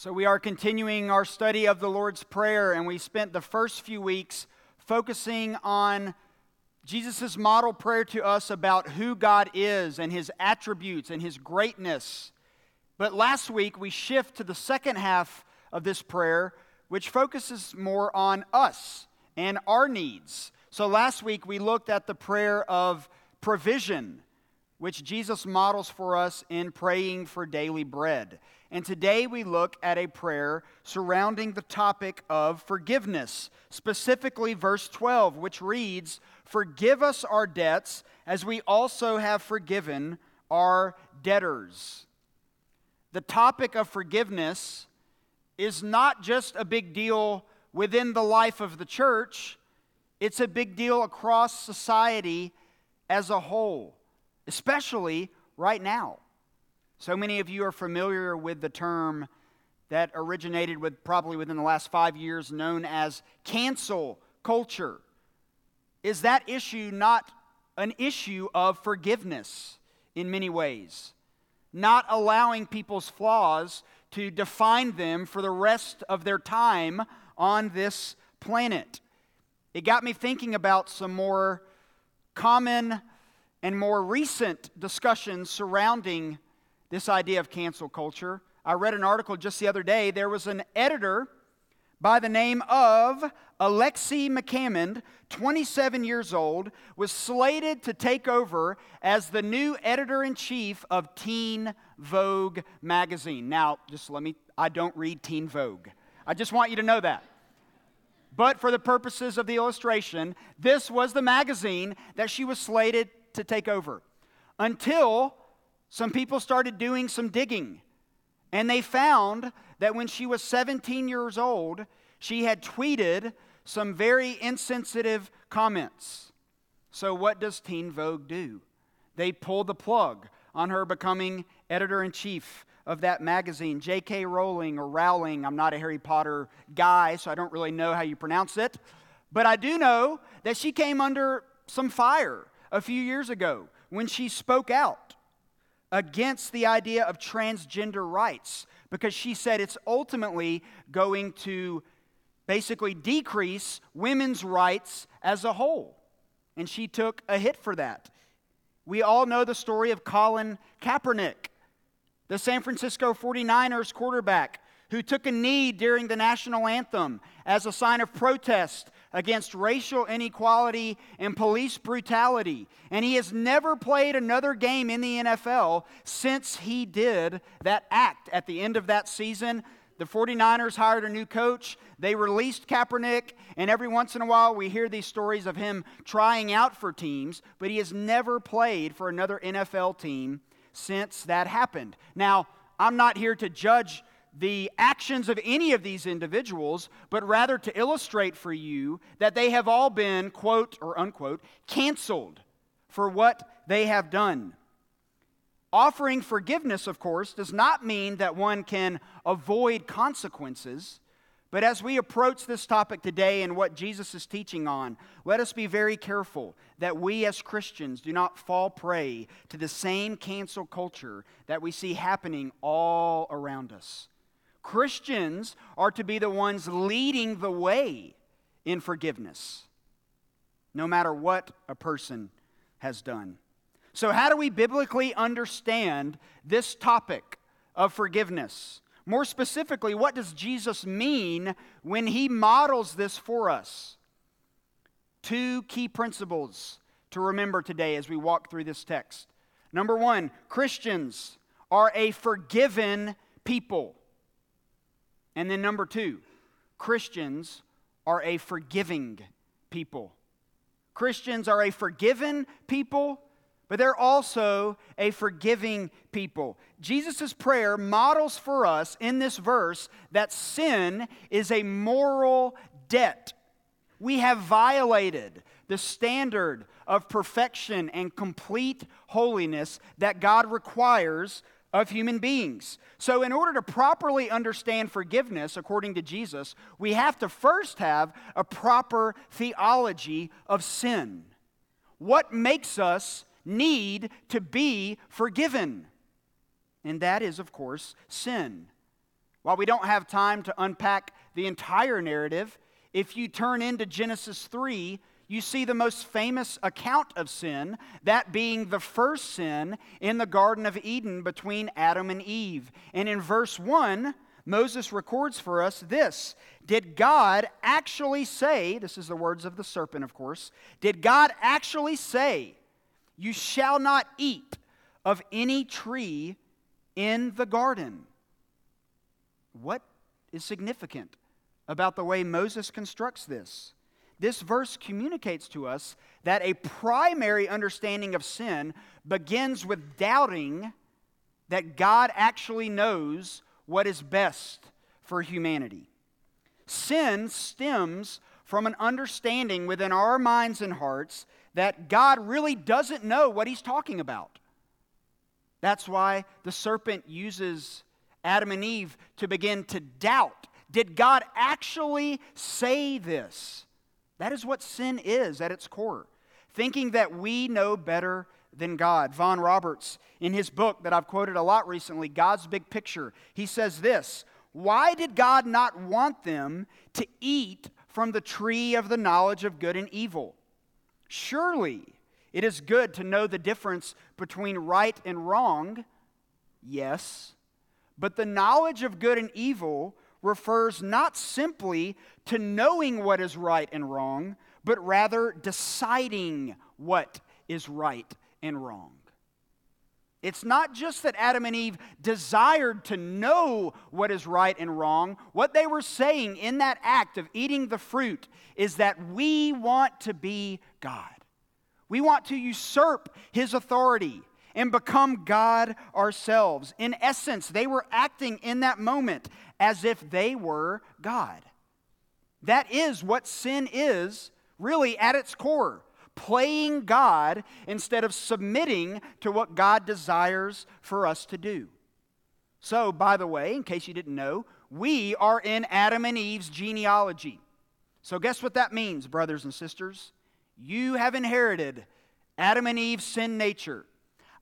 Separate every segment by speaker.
Speaker 1: So, we are continuing our study of the Lord's Prayer, and we spent the first few weeks focusing on Jesus' model prayer to us about who God is and his attributes and his greatness. But last week, we shift to the second half of this prayer, which focuses more on us and our needs. So, last week, we looked at the prayer of provision, which Jesus models for us in praying for daily bread. And today we look at a prayer surrounding the topic of forgiveness, specifically verse 12, which reads, Forgive us our debts as we also have forgiven our debtors. The topic of forgiveness is not just a big deal within the life of the church, it's a big deal across society as a whole, especially right now. So many of you are familiar with the term that originated with probably within the last five years known as cancel culture. Is that issue not an issue of forgiveness in many ways? Not allowing people's flaws to define them for the rest of their time on this planet. It got me thinking about some more common and more recent discussions surrounding this idea of cancel culture. I read an article just the other day. There was an editor by the name of Alexi McCammond, 27 years old, was slated to take over as the new editor in chief of Teen Vogue magazine. Now, just let me, I don't read Teen Vogue. I just want you to know that. But for the purposes of the illustration, this was the magazine that she was slated to take over until some people started doing some digging. And they found that when she was 17 years old, she had tweeted some very insensitive comments. So, what does Teen Vogue do? They pull the plug on her becoming editor in chief of that magazine. J.K. Rowling or Rowling, I'm not a Harry Potter guy, so I don't really know how you pronounce it. But I do know that she came under some fire a few years ago when she spoke out against the idea of transgender rights because she said it's ultimately going to basically decrease women's rights as a whole. And she took a hit for that. We all know the story of Colin Kaepernick, the San Francisco 49ers quarterback who took a knee during the national anthem as a sign of protest against racial inequality and police brutality. And he has never played another game in the NFL since he did that act at the end of that season. The 49ers hired a new coach. They released Kaepernick, and every once in a while we hear these stories of him trying out for teams, but he has never played for another NFL team since that happened. Now, I'm not here to judge the actions of any of these individuals, but rather to illustrate for you that they have all been, quote or unquote, canceled for what they have done. Offering forgiveness, of course, does not mean that one can avoid consequences. But as we approach this topic today and what Jesus is teaching on, let us be very careful that we as Christians do not fall prey to the same cancel culture that we see happening all around us. Christians are to be the ones leading the way in forgiveness, no matter what a person has done. So, how do we biblically understand this topic of forgiveness? More specifically, what does Jesus mean when he models this for us? Two key principles to remember today as we walk through this text. Number one, Christians are a forgiven people. And then, number two, Christians are a forgiving people. Christians are a forgiven people, but they're also a forgiving people. Jesus' prayer models for us in this verse that sin is a moral debt. We have violated the standard of perfection and complete holiness that God requires of human beings. So, in order to properly understand forgiveness, according to Jesus, we have to first have a proper theology of sin. What makes us need to be forgiven? And that is, of course, sin. While we don't have time to unpack the entire narrative, if you turn into Genesis 3, you see the most famous account of sin, that being the first sin in the Garden of Eden between Adam and Eve. And in verse 1, Moses records for us this Did God actually say, this is the words of the serpent, of course, did God actually say, You shall not eat of any tree in the garden? What is significant about the way Moses constructs this? This verse communicates to us that a primary understanding of sin begins with doubting that God actually knows what is best for humanity. Sin stems from an understanding within our minds and hearts that God really doesn't know what he's talking about. That's why the serpent uses Adam and Eve to begin to doubt did God actually say this? That is what sin is at its core. Thinking that we know better than God. Vaughan Roberts, in his book that I've quoted a lot recently, God's Big Picture, he says this Why did God not want them to eat from the tree of the knowledge of good and evil? Surely it is good to know the difference between right and wrong, yes, but the knowledge of good and evil refers not simply to knowing what is right and wrong, but rather deciding what is right and wrong. It's not just that Adam and Eve desired to know what is right and wrong. What they were saying in that act of eating the fruit is that we want to be God. We want to usurp his authority and become God ourselves. In essence, they were acting in that moment as if they were God. That is what sin is, really, at its core playing God instead of submitting to what God desires for us to do. So, by the way, in case you didn't know, we are in Adam and Eve's genealogy. So, guess what that means, brothers and sisters? You have inherited Adam and Eve's sin nature.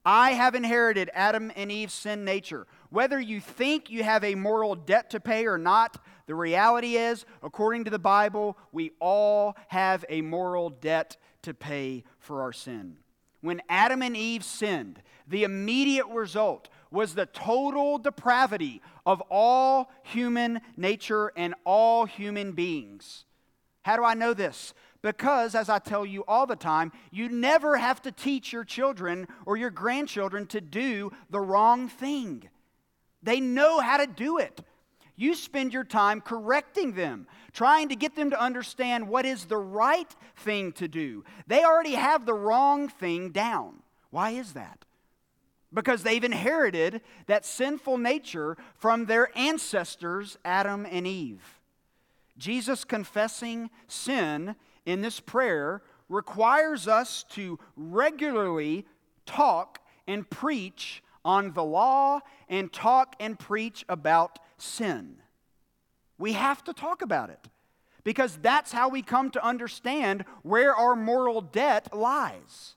Speaker 1: I have inherited Adam and Eve's sin nature. Whether you think you have a moral debt to pay or not, the reality is, according to the Bible, we all have a moral debt to pay for our sin. When Adam and Eve sinned, the immediate result was the total depravity of all human nature and all human beings. How do I know this? Because, as I tell you all the time, you never have to teach your children or your grandchildren to do the wrong thing. They know how to do it. You spend your time correcting them, trying to get them to understand what is the right thing to do. They already have the wrong thing down. Why is that? Because they've inherited that sinful nature from their ancestors, Adam and Eve. Jesus confessing sin in this prayer requires us to regularly talk and preach on the law and talk and preach about sin. We have to talk about it because that's how we come to understand where our moral debt lies.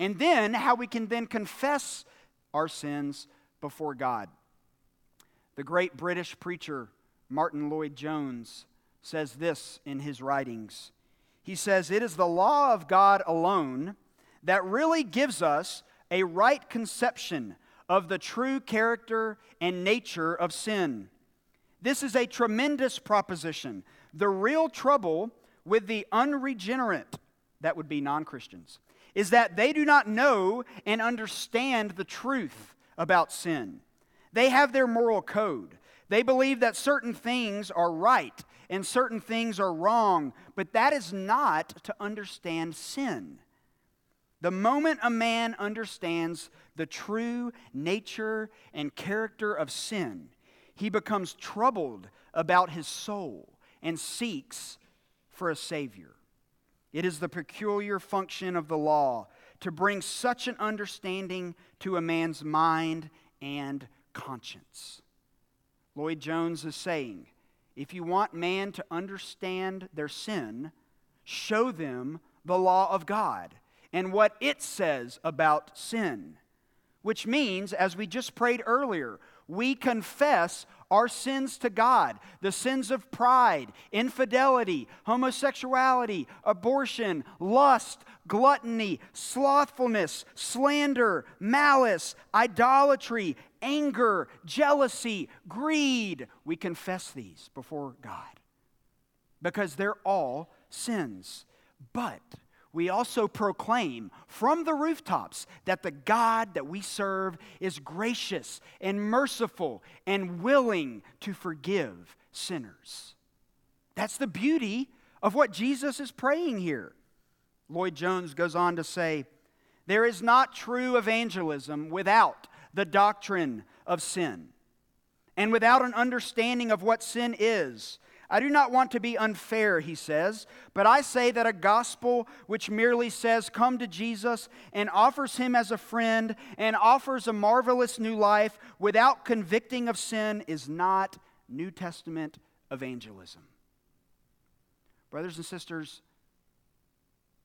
Speaker 1: And then how we can then confess our sins before God. The great British preacher Martyn Lloyd-Jones says this in his writings he says, It is the law of God alone that really gives us a right conception of the true character and nature of sin. This is a tremendous proposition. The real trouble with the unregenerate, that would be non Christians, is that they do not know and understand the truth about sin. They have their moral code. They believe that certain things are right and certain things are wrong, but that is not to understand sin. The moment a man understands the true nature and character of sin, he becomes troubled about his soul and seeks for a Savior. It is the peculiar function of the law to bring such an understanding to a man's mind and conscience. Lloyd-Jones is saying if you want man to understand their sin, show them the law of God and what it says about sin. Which means, as we just prayed earlier, we confess our sins to God the sins of pride, infidelity, homosexuality, abortion, lust, gluttony, slothfulness, slander, malice, idolatry, anger, jealousy, greed. We confess these before God because they're all sins. But we also proclaim from the rooftops that the God that we serve is gracious and merciful and willing to forgive sinners. That's the beauty of what Jesus is praying here. Lloyd Jones goes on to say, There is not true evangelism without the doctrine of sin and without an understanding of what sin is I do not want to be unfair, he says, but I say that a gospel which merely says, Come to Jesus, and offers him as a friend, and offers a marvelous new life without convicting of sin is not New Testament evangelism. Brothers and sisters,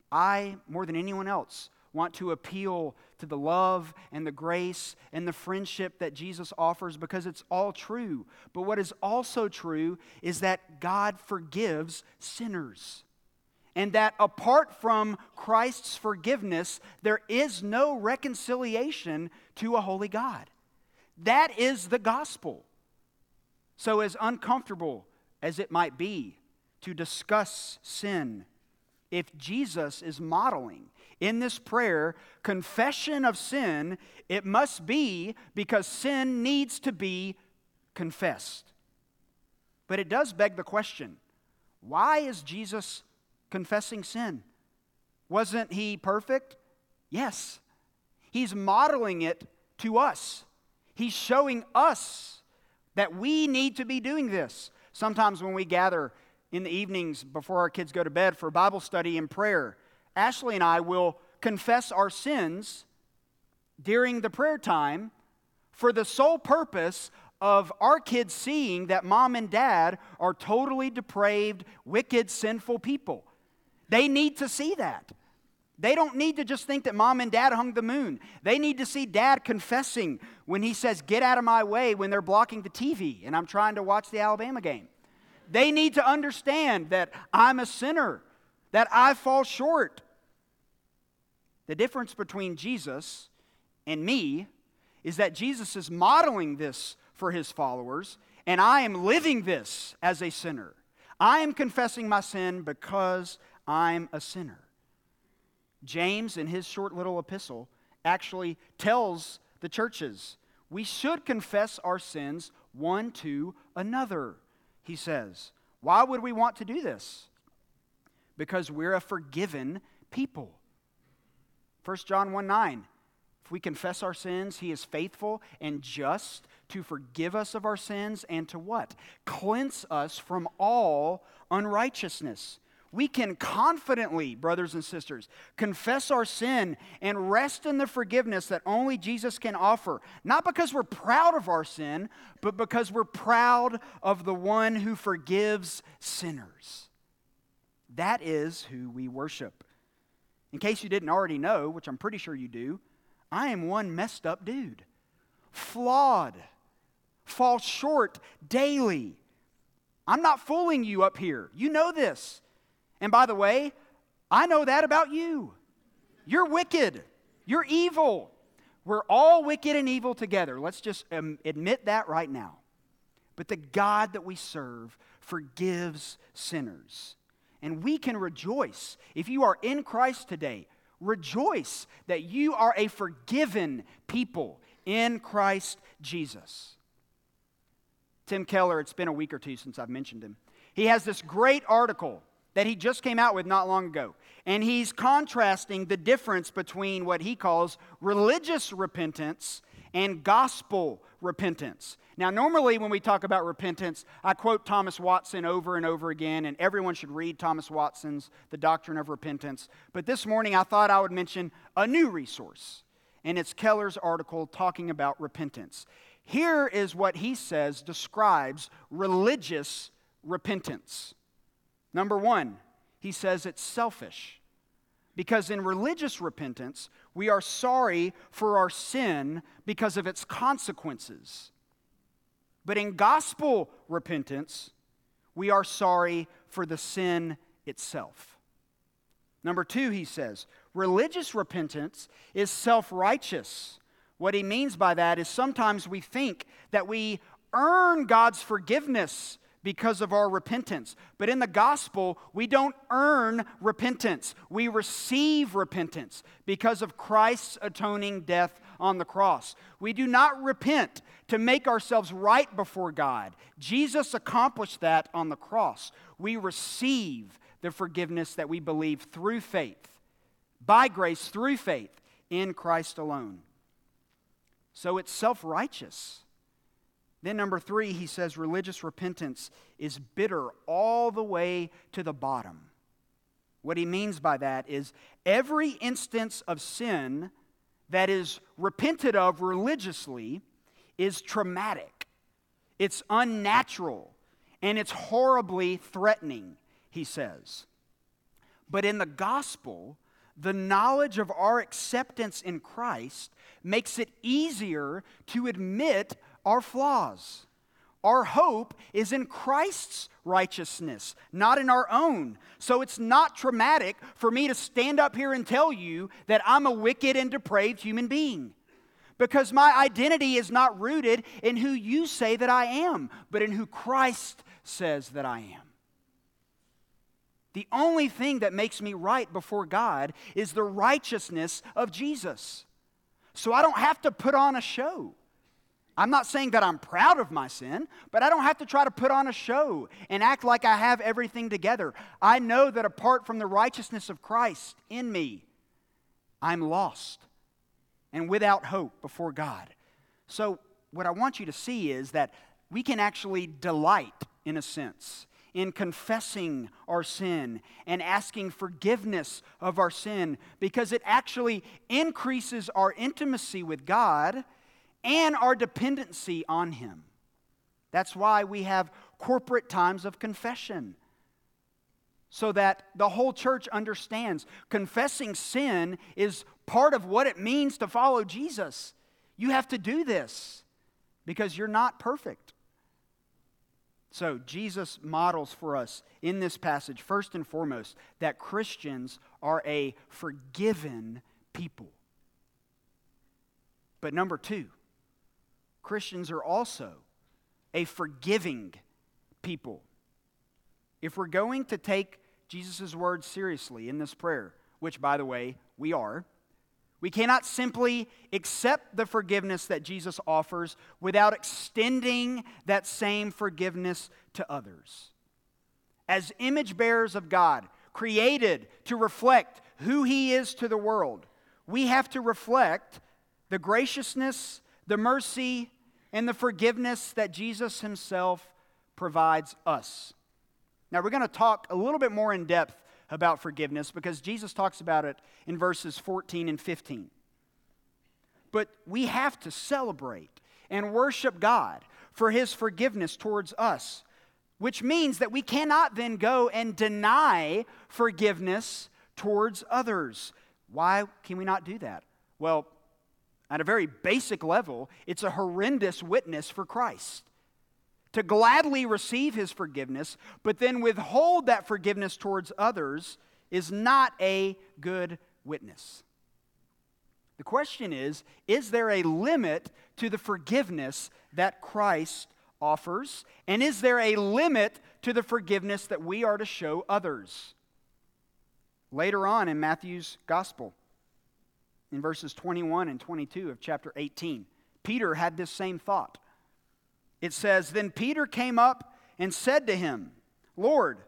Speaker 1: I, more than anyone else, want to appeal to the love and the grace and the friendship that Jesus offers because it's all true. But what is also true is that God forgives sinners. And that apart from Christ's forgiveness, there is no reconciliation to a holy God. That is the gospel. So, as uncomfortable as it might be to discuss sin, if Jesus is modeling in this prayer confession of sin, it must be because sin needs to be confessed. But it does beg the question why is Jesus confessing sin? Wasn't he perfect? Yes. He's modeling it to us. He's showing us that we need to be doing this. Sometimes when we gather in the evenings before our kids go to bed for Bible study and prayer, Ashley and I will confess our sins during the prayer time for the sole purpose of our kids seeing that mom and dad are totally depraved, wicked, sinful people. They need to see that. They don't need to just think that mom and dad hung the moon. They need to see dad confessing when he says, Get out of my way when they're blocking the TV and I'm trying to watch the Alabama game. They need to understand that I'm a sinner, that I fall short, the difference between Jesus and me is that Jesus is modeling this for his followers, and I am living this as a sinner. I am confessing my sin because I'm a sinner. James, in his short little epistle, actually tells the churches we should confess our sins one to another, he says. Why would we want to do this? Because we're a forgiven people. 1 John 1 9. If we confess our sins, he is faithful and just to forgive us of our sins and to what? Cleanse us from all unrighteousness. We can confidently, brothers and sisters, confess our sin and rest in the forgiveness that only Jesus can offer. Not because we're proud of our sin, but because we're proud of the one who forgives sinners. That is who we worship. In case you didn't already know, which I'm pretty sure you do, I am one messed up dude. Flawed. Fall short daily. I'm not fooling you up here. You know this. And by the way, I know that about you. You're wicked. You're evil. We're all wicked and evil together. Let's just um, admit that right now. But the God that we serve forgives sinners. And we can rejoice. If you are in Christ today, rejoice that you are a forgiven people in Christ Jesus. Tim Keller, it's been a week or two since I've mentioned him. He has this great article that he just came out with not long ago. And he's contrasting the difference between what he calls religious repentance and gospel repentance. Now, normally when we talk about repentance, I quote Thomas Watson over and over again, and everyone should read Thomas Watson's The Doctrine of Repentance. But this morning I thought I would mention a new resource, and it's Keller's article talking about repentance. Here is what he says describes religious repentance. Number one, he says it's selfish. Because in religious repentance, we are sorry for our sin because of its consequences. But in gospel repentance, we are sorry for the sin itself. Number two, he says, religious repentance is self righteous. What he means by that is sometimes we think that we earn God's forgiveness because of our repentance. But in the gospel, we don't earn repentance. We receive repentance because of Christ's atoning death on the cross. We do not repent to make ourselves right before God. Jesus accomplished that on the cross. We receive the forgiveness that we believe through faith, by grace through faith in Christ alone. So it's self righteous. Then, number three, he says religious repentance is bitter all the way to the bottom. What he means by that is every instance of sin that is repented of religiously is traumatic, it's unnatural, and it's horribly threatening, he says. But in the gospel, the knowledge of our acceptance in Christ makes it easier to admit our flaws. Our hope is in Christ's righteousness, not in our own. So it's not traumatic for me to stand up here and tell you that I'm a wicked and depraved human being. Because my identity is not rooted in who you say that I am, but in who Christ says that I am. The only thing that makes me right before God is the righteousness of Jesus. So I don't have to put on a show. I'm not saying that I'm proud of my sin, but I don't have to try to put on a show and act like I have everything together. I know that apart from the righteousness of Christ in me, I'm lost and without hope before God. So, what I want you to see is that we can actually delight, in a sense, in confessing our sin and asking forgiveness of our sin because it actually increases our intimacy with God and our dependency on Him. That's why we have corporate times of confession, so that the whole church understands confessing sin is part of what it means to follow Jesus. You have to do this because you're not perfect. So, Jesus models for us in this passage, first and foremost, that Christians are a forgiven people. But number two, Christians are also a forgiving people. If we're going to take Jesus' words seriously in this prayer, which, by the way, we are, we cannot simply accept the forgiveness that Jesus offers without extending that same forgiveness to others. As image bearers of God, created to reflect who He is to the world, we have to reflect the graciousness, the mercy, and the forgiveness that Jesus himself provides us. Now, we're going to talk a little bit more in depth about forgiveness because Jesus talks about it in verses 14 and 15. But we have to celebrate and worship God for his forgiveness towards us, which means that we cannot then go and deny forgiveness towards others. Why can we not do that? Well, at a very basic level, it's a horrendous witness for Christ. To gladly receive his forgiveness, but then withhold that forgiveness towards others, is not a good witness. The question is Is there a limit to the forgiveness that Christ offers? And is there a limit to the forgiveness that we are to show others? Later on in Matthew's gospel, in verses 21 and 22 of chapter 18. Peter had this same thought. It says, Then Peter came up and said to him, Lord,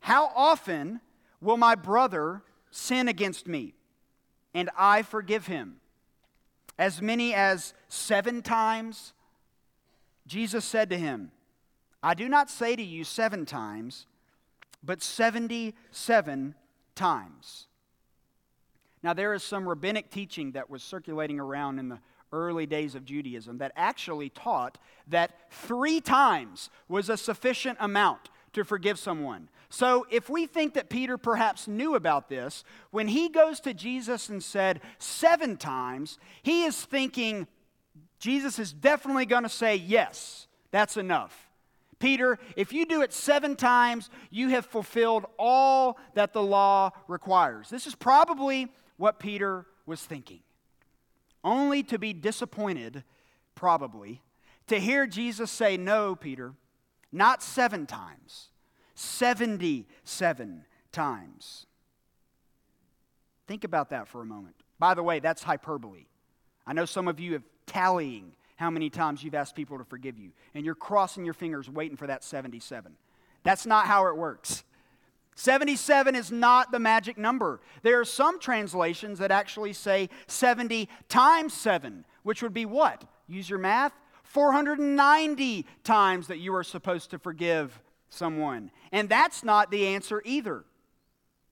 Speaker 1: how often will my brother sin against me, and I forgive him? As many as seven times? Jesus said to him, I do not say to you seven times, but 77 times. Now, there is some rabbinic teaching that was circulating around in the early days of Judaism that actually taught that three times was a sufficient amount to forgive someone. So, if we think that Peter perhaps knew about this, when he goes to Jesus and said seven times, he is thinking Jesus is definitely going to say yes. that's enough. Peter, if you do it seven times, you have fulfilled all that the law requires. This is probably what Peter was thinking. Only to be disappointed, probably, to hear Jesus say, No, Peter, not seven times, 77 times. Think about that for a moment. By the way, that's hyperbole. I know some of you have tallying how many times you've asked people to forgive you, and you're crossing your fingers waiting for that 77. That's not how it works. 77 is not the magic number. There are some translations that actually say 70 times 7, which would be what? Use your math. 490 times that you are supposed to forgive someone. And that's not the answer either.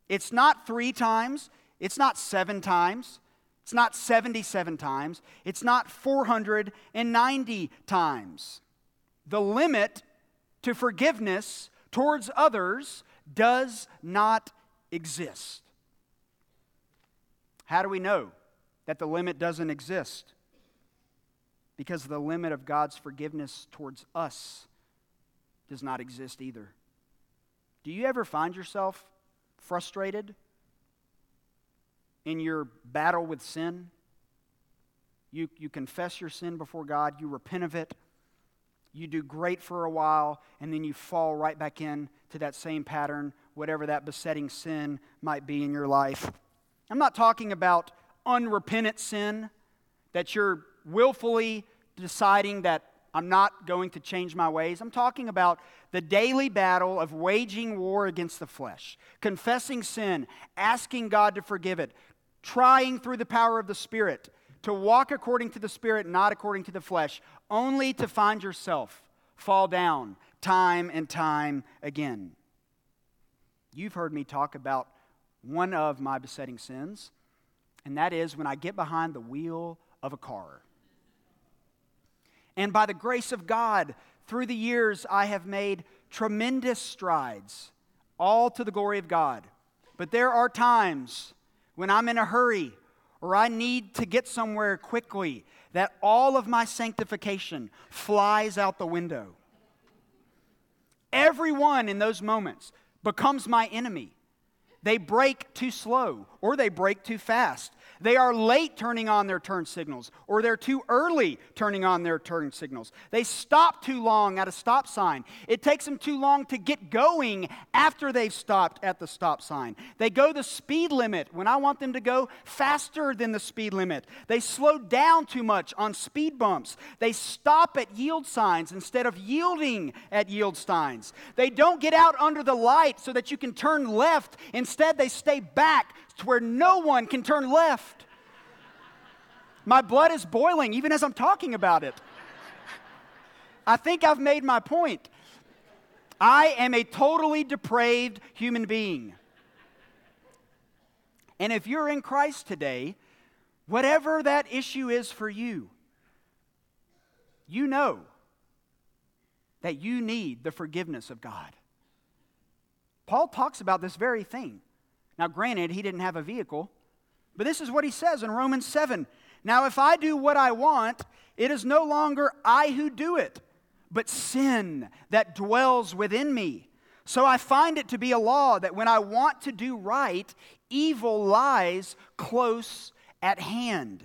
Speaker 1: It's not three times, it's not seven times, it's not 77 times, it's not 490 times. The limit to forgiveness towards others does not exist. How do we know that the limit doesn't exist? Because the limit of God's forgiveness towards us does not exist either. Do you ever find yourself frustrated in your battle with sin? You, you confess your sin before God, you repent of it, you do great for a while, and then you fall right back in to that same pattern, whatever that besetting sin might be in your life. I'm not talking about unrepentant sin that you're willfully deciding that I'm not going to change my ways. I'm talking about the daily battle of waging war against the flesh, confessing sin, asking God to forgive it, trying through the power of the Spirit to walk according to the Spirit, not according to the flesh, only to find yourself fall down time and time again. You've heard me talk about one of my besetting sins, and that is when I get behind the wheel of a car. And by the grace of God, through the years, I have made tremendous strides, all to the glory of God. But there are times when I'm in a hurry or I need to get somewhere quickly that all of my sanctification flies out the window. Everyone in those moments becomes my enemy. They break too slow or they brake too fast. They are late turning on their turn signals, or they're too early turning on their turn signals. They stop too long at a stop sign. It takes them too long to get going after they've stopped at the stop sign. They go the speed limit when I want them to go faster than the speed limit. They slow down too much on speed bumps. They stop at yield signs instead of yielding at yield signs. They don't get out under the light so that you can turn left. Instead, they stay back to where no one can turn left. My blood is boiling even as I'm talking about it. I think I've made my point. I am a totally depraved human being. And if you're in Christ today, whatever that issue is for you, you know that you need the forgiveness of God. Paul talks about this very thing. Now, granted, he didn't have a vehicle, but this is what he says in Romans 7. Now, if I do what I want, it is no longer I who do it, but sin that dwells within me. So I find it to be a law that when I want to do right, evil lies close at hand.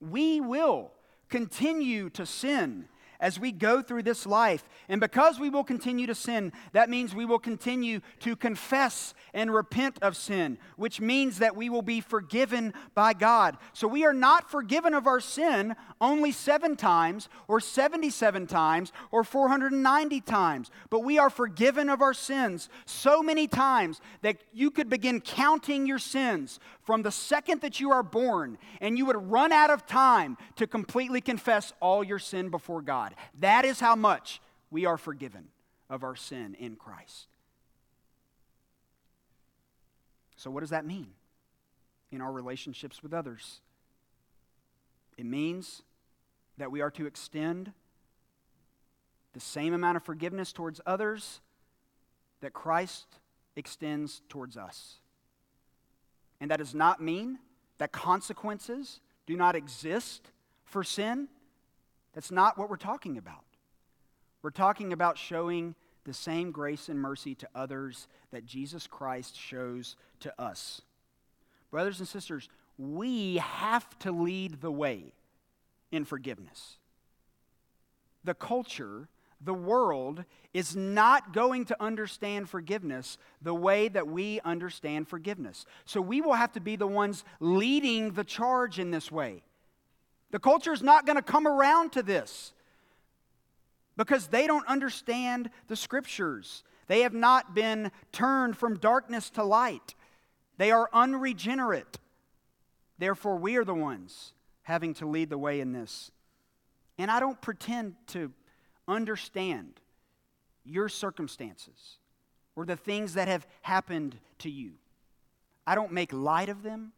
Speaker 1: We will continue to sin as we go through this life. And because we will continue to sin, that means we will continue to confess and repent of sin, which means that we will be forgiven by God. So we are not forgiven of our sin only seven times, or 77 times, or 490 times, but we are forgiven of our sins so many times that you could begin counting your sins from the second that you are born, and you would run out of time to completely confess all your sin before God. That is how much we are forgiven of our sin in Christ. So, what does that mean in our relationships with others? It means that we are to extend the same amount of forgiveness towards others that Christ extends towards us. And that does not mean that consequences do not exist for sin. That's not what we're talking about. We're talking about showing the same grace and mercy to others that Jesus Christ shows to us. Brothers and sisters, we have to lead the way in forgiveness. The culture, the world, is not going to understand forgiveness the way that we understand forgiveness. So we will have to be the ones leading the charge in this way. The culture is not going to come around to this because they don't understand the scriptures. They have not been turned from darkness to light. They are unregenerate. Therefore, we are the ones having to lead the way in this. And I don't pretend to understand your circumstances or the things that have happened to you. I don't make light of them.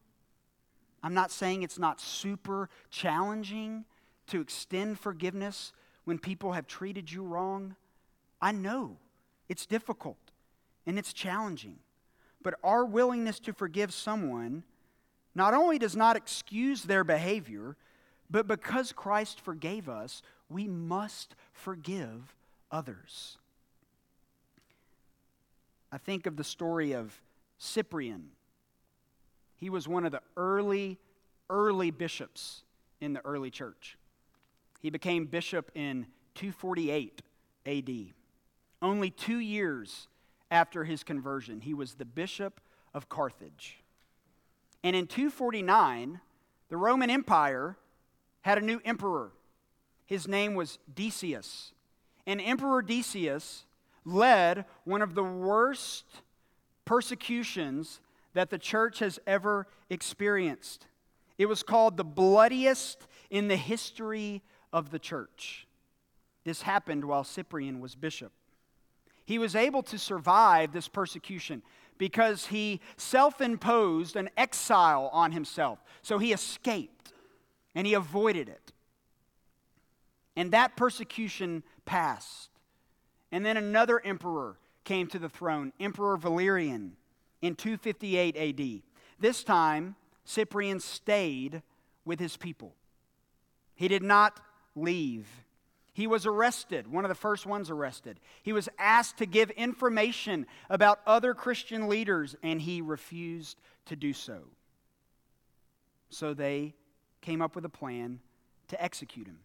Speaker 1: I'm not saying it's not super challenging to extend forgiveness when people have treated you wrong? I know it's difficult and it's challenging. But our willingness to forgive someone not only does not excuse their behavior, but because Christ forgave us, we must forgive others. I think of the story of Cyprian. He was one of the early, early bishops in the early church. He became bishop in 248 AD. Only two years after his conversion, he was the bishop of Carthage. And in 249, the Roman Empire had a new emperor. His name was Decius. And Emperor Decius led one of the worst persecutions that the church has ever experienced. It was called the bloodiest in the history of the church. This happened while Cyprian was bishop. He was able to survive this persecution because he self imposed an exile on himself. So he escaped and he avoided it. And that persecution passed. And then another emperor came to the throne, Emperor Valerian, in 258 AD. This time, Cyprian stayed with his people. He did not leave. He was arrested, one of the first ones arrested. He was asked to give information about other Christian leaders, and he refused to do so. So they came up with a plan to execute him.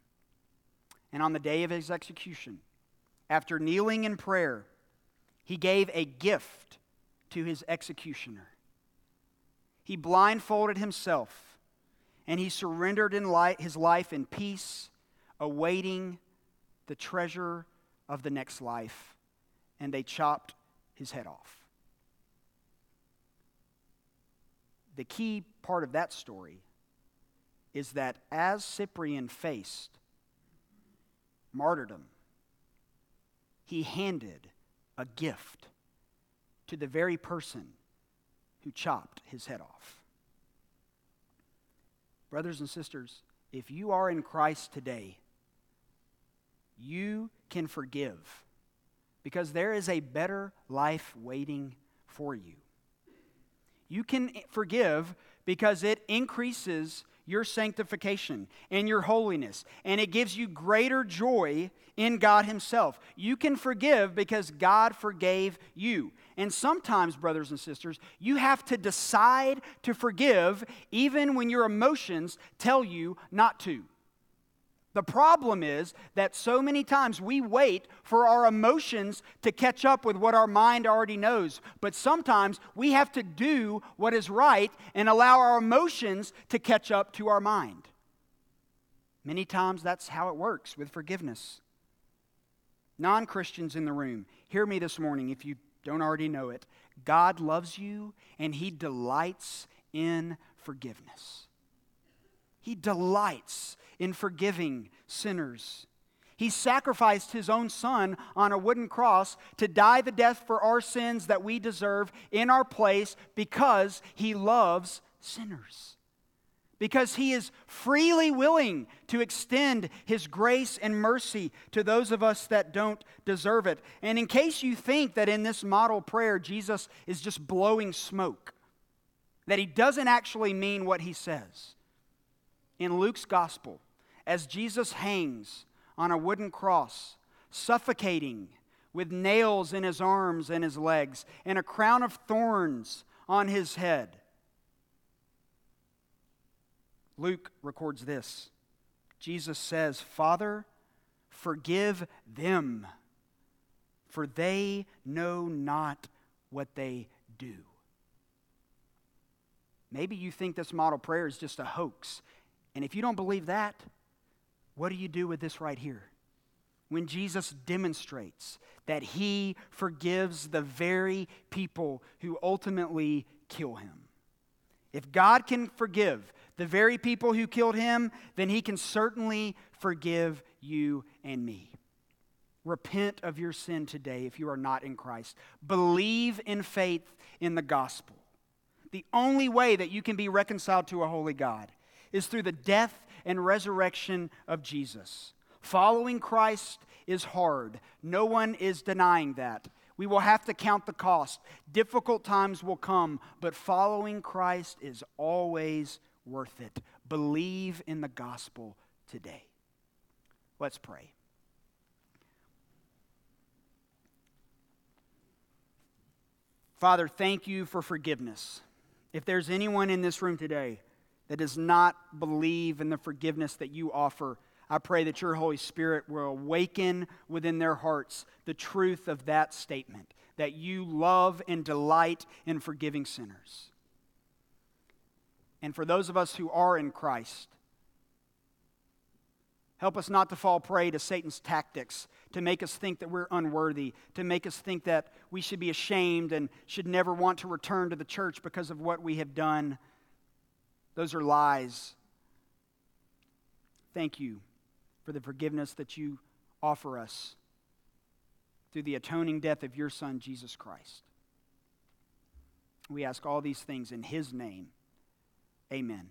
Speaker 1: And on the day of his execution, after kneeling in prayer, he gave a gift to his executioner. He blindfolded himself and he surrendered in light, his life in peace awaiting the treasure of the next life, and they chopped his head off. The key part of that story is that as Cyprian faced martyrdom, he handed a gift to the very person who chopped his head off. Brothers and sisters, if you are in Christ today, you can forgive because there is a better life waiting for you. You can forgive because it increases your sanctification and your holiness, and it gives you greater joy in God Himself. You can forgive because God forgave you. And sometimes, brothers and sisters, you have to decide to forgive even when your emotions tell you not to. The problem is that so many times we wait for our emotions to catch up with what our mind already knows. But sometimes we have to do what is right and allow our emotions to catch up to our mind. Many times that's how it works with forgiveness. Non Christians in the room, hear me this morning if you don't already know it. God loves you and He delights in forgiveness. He delights in forgiving sinners. He sacrificed his own son on a wooden cross to die the death for our sins that we deserve in our place because he loves sinners. Because he is freely willing to extend his grace and mercy to those of us that don't deserve it. And in case you think that in this model prayer Jesus is just blowing smoke, that he doesn't actually mean what he says, in Luke's gospel, as Jesus hangs on a wooden cross, suffocating, with nails in his arms and his legs, and a crown of thorns on his head. Luke records this. Jesus says, Father, forgive them, for they know not what they do. Maybe you think this model prayer is just a hoax. And if you don't believe that, what do you do with this right here? When Jesus demonstrates that he forgives the very people who ultimately kill him. If God can forgive the very people who killed him, then he can certainly forgive you and me. Repent of your sin today if you are not in Christ. Believe in faith in the gospel. The only way that you can be reconciled to a holy God is through the death and resurrection of Jesus. Following Christ is hard. No one is denying that. We will have to count the cost. Difficult times will come, but following Christ is always worth it. Believe in the gospel today. Let's pray. Father, thank you for forgiveness. If there's anyone in this room today that does not believe in the forgiveness that you offer, I pray that your Holy Spirit will awaken within their hearts the truth of that statement that you love and delight in forgiving sinners. And for those of us who are in Christ, help us not to fall prey to Satan's tactics to make us think that we're unworthy, to make us think that we should be ashamed and should never want to return to the church because of what we have done. Those are lies. Thank you for the forgiveness that you offer us through the atoning death of your Son, Jesus Christ. We ask all these things in His name. Amen.